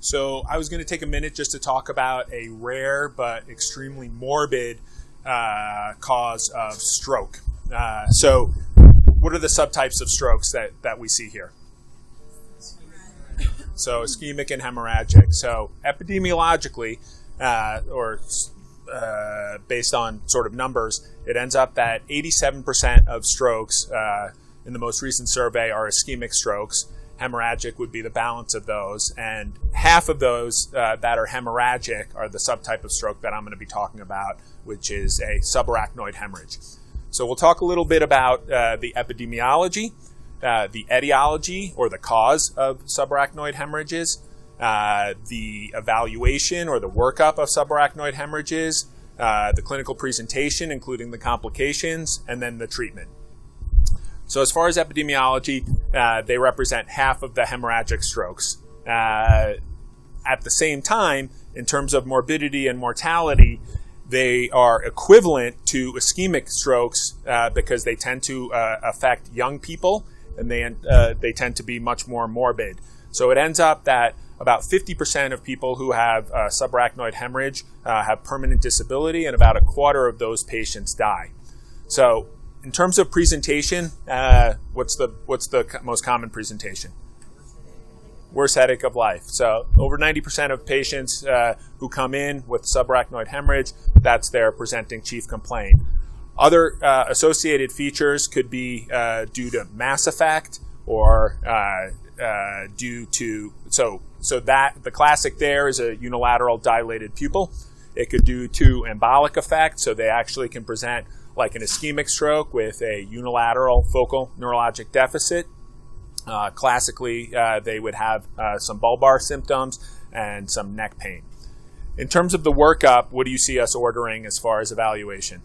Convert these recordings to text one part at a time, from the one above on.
So I was going to take a minute just to talk about a rare but extremely morbid uh, cause of stroke. Uh, so, what are the subtypes of strokes that, that we see here? So, ischemic and hemorrhagic. So, epidemiologically, uh, or uh, based on sort of numbers, it ends up that 87% of strokes uh, in the most recent survey are ischemic strokes hemorrhagic would be the balance of those. And half of those uh, that are hemorrhagic are the subtype of stroke that I'm going to be talking about, which is a subarachnoid hemorrhage. So we'll talk a little bit about uh, the epidemiology, uh, the etiology or the cause of subarachnoid hemorrhages, uh, the evaluation or the workup of subarachnoid hemorrhages, uh, the clinical presentation, including the complications, and then the treatment. So, as far as epidemiology, uh, they represent half of the hemorrhagic strokes. Uh, at the same time, in terms of morbidity and mortality, they are equivalent to ischemic strokes uh, because they tend to uh, affect young people and they, uh, they tend to be much more morbid. So, it ends up that about 50% of people who have subarachnoid hemorrhage have permanent disability, and about a quarter of those patients die. So, in terms of presentation, uh, what's the what's the most common presentation? Worst headache of life. So over 90% of patients uh, who come in with subarachnoid hemorrhage, that's their presenting chief complaint. Other uh, associated features could be uh, due to mass effect or uh, uh, due to so so that the classic there is a unilateral dilated pupil. It could due to embolic effect, so they actually can present like an ischemic stroke with a unilateral focal neurologic deficit. Uh, classically, uh, they would have uh, some bulbar symptoms and some neck pain. In terms of the workup, what do you see us ordering as far as evaluation?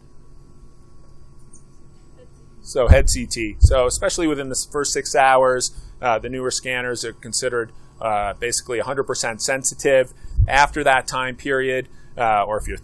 So, head CT. So, especially within the first six hours, uh, the newer scanners are considered uh, basically 100% sensitive. After that time period, uh, or if your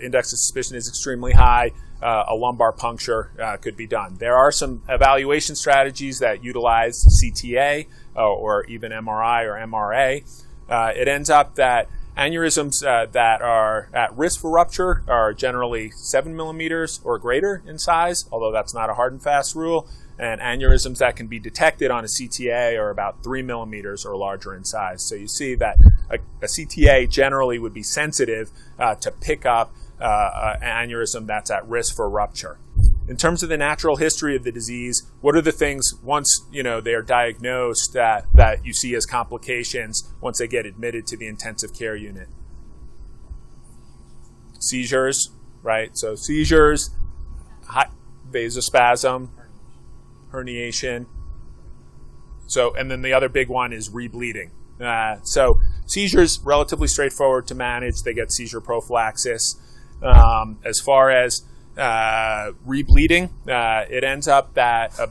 index of suspicion is extremely high, uh, a lumbar puncture uh, could be done. There are some evaluation strategies that utilize CTA uh, or even MRI or MRA. Uh, it ends up that aneurysms uh, that are at risk for rupture are generally 7 millimeters or greater in size, although that's not a hard and fast rule. And aneurysms that can be detected on a CTA are about 3 millimeters or larger in size. So you see that a, a CTA generally would be sensitive uh, to pick up aneurysm that's at risk for rupture. In terms of the natural history of the disease, what are the things once you know they are diagnosed that, that you see as complications once they get admitted to the intensive care unit? Seizures, right? So seizures, vasospasm, herniation. So, and then the other big one is rebleeding. Uh, so seizures relatively straightforward to manage. They get seizure prophylaxis. Um, as far as uh, rebleeding, uh, it ends up that uh,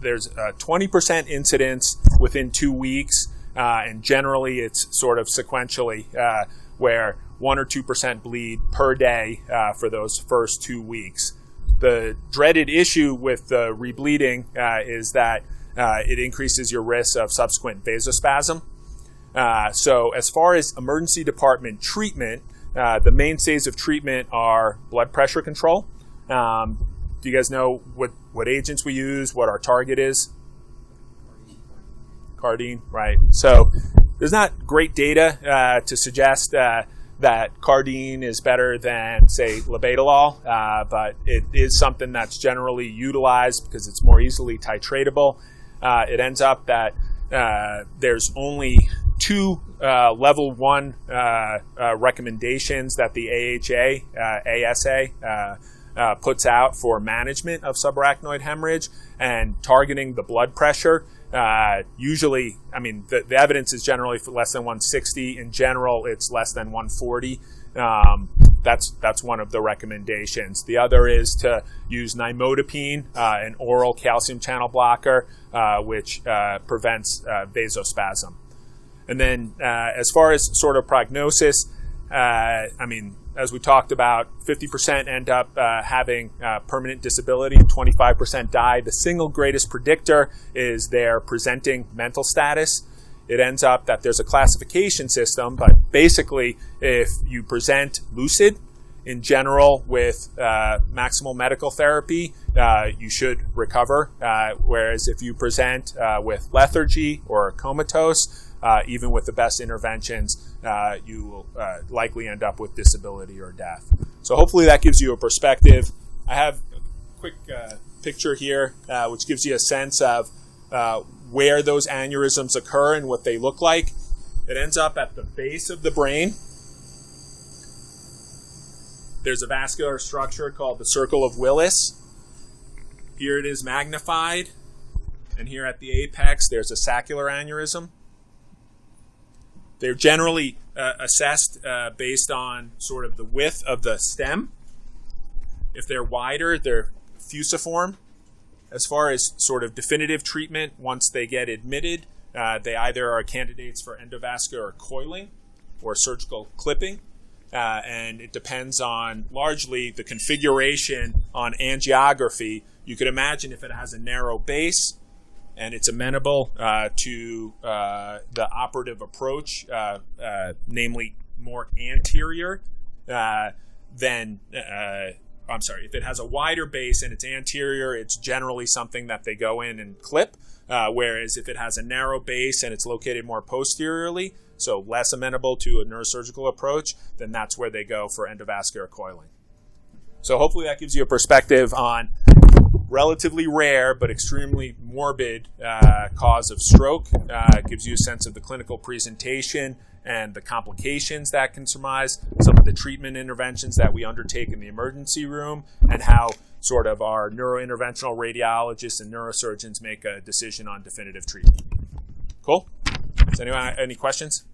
there's a 20% incidence within two weeks, uh, and generally it's sort of sequentially uh, where 1 or 2% bleed per day uh, for those first two weeks. The dreaded issue with the rebleeding is that it increases your risk of subsequent vasospasm. so, as far as emergency department treatment, uh, the mainstays of treatment are blood pressure control. Um, do you guys know what, what agents we use, what our target is? Cardene, right. So there's not great data uh, to suggest uh, that cardene is better than, say, labetalol, uh, but it is something that's generally utilized because it's more easily titratable. Uh, it ends up that uh, there's only two uh, level one uh, uh, recommendations that the AHA, ASA, uh, puts out for management of subarachnoid hemorrhage and targeting the blood pressure. Uh, usually, I mean, the, the, evidence is generally for less than 160. In general, it's less than 140. Um, that's that's one of the recommendations. The other is to use nimodipine, uh, an oral calcium channel blocker, which prevents vasospasm. And then uh, as far as sort of prognosis, uh, I mean, as we talked about, 50% end up uh, having uh, permanent disability, 25% die. The single greatest predictor is their presenting mental status. it ends up that there's a classification system, but basically, if you present lucid, in general with uh, maximal medical therapy, uh, you should recover. Whereas if you present with lethargy or comatose, uh, even with the best interventions, uh, you will likely end up with disability or death. So hopefully that gives you a perspective. I have a quick picture here, which gives you a sense of where those aneurysms occur and what they look like. It ends up at the base of the brain there's a vascular structure called the circle of Willis. Here it is magnified. And here at the apex, there's a saccular aneurysm. They're generally uh, assessed uh, based on sort of the width of the stem. If they're wider, they're fusiform. As far as sort of definitive treatment, once they get admitted, uh, they either are candidates for endovascular coiling or surgical clipping uh, and it depends on largely the configuration on angiography. You could imagine if it has a narrow base and it's amenable uh, to uh, the operative approach, uh, uh, namely more anterior, uh, then I'm sorry, if it has a wider base and it's anterior, it's generally something that they go in and clip. whereas if it has a narrow base and it's located more posteriorly, so less amenable to a neurosurgical approach, then that's where they go for endovascular coiling. So hopefully that gives you a perspective on relatively rare but extremely morbid uh, cause of stroke. Uh, gives you a sense of the clinical presentation and the complications that can surmise, some of the treatment interventions that we undertake in the emergency room, and how sort of our neurointerventional radiologists and neurosurgeons make a decision on definitive treatment. Cool? Does anyone any questions?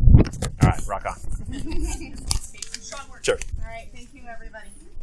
All right, rock on. sure.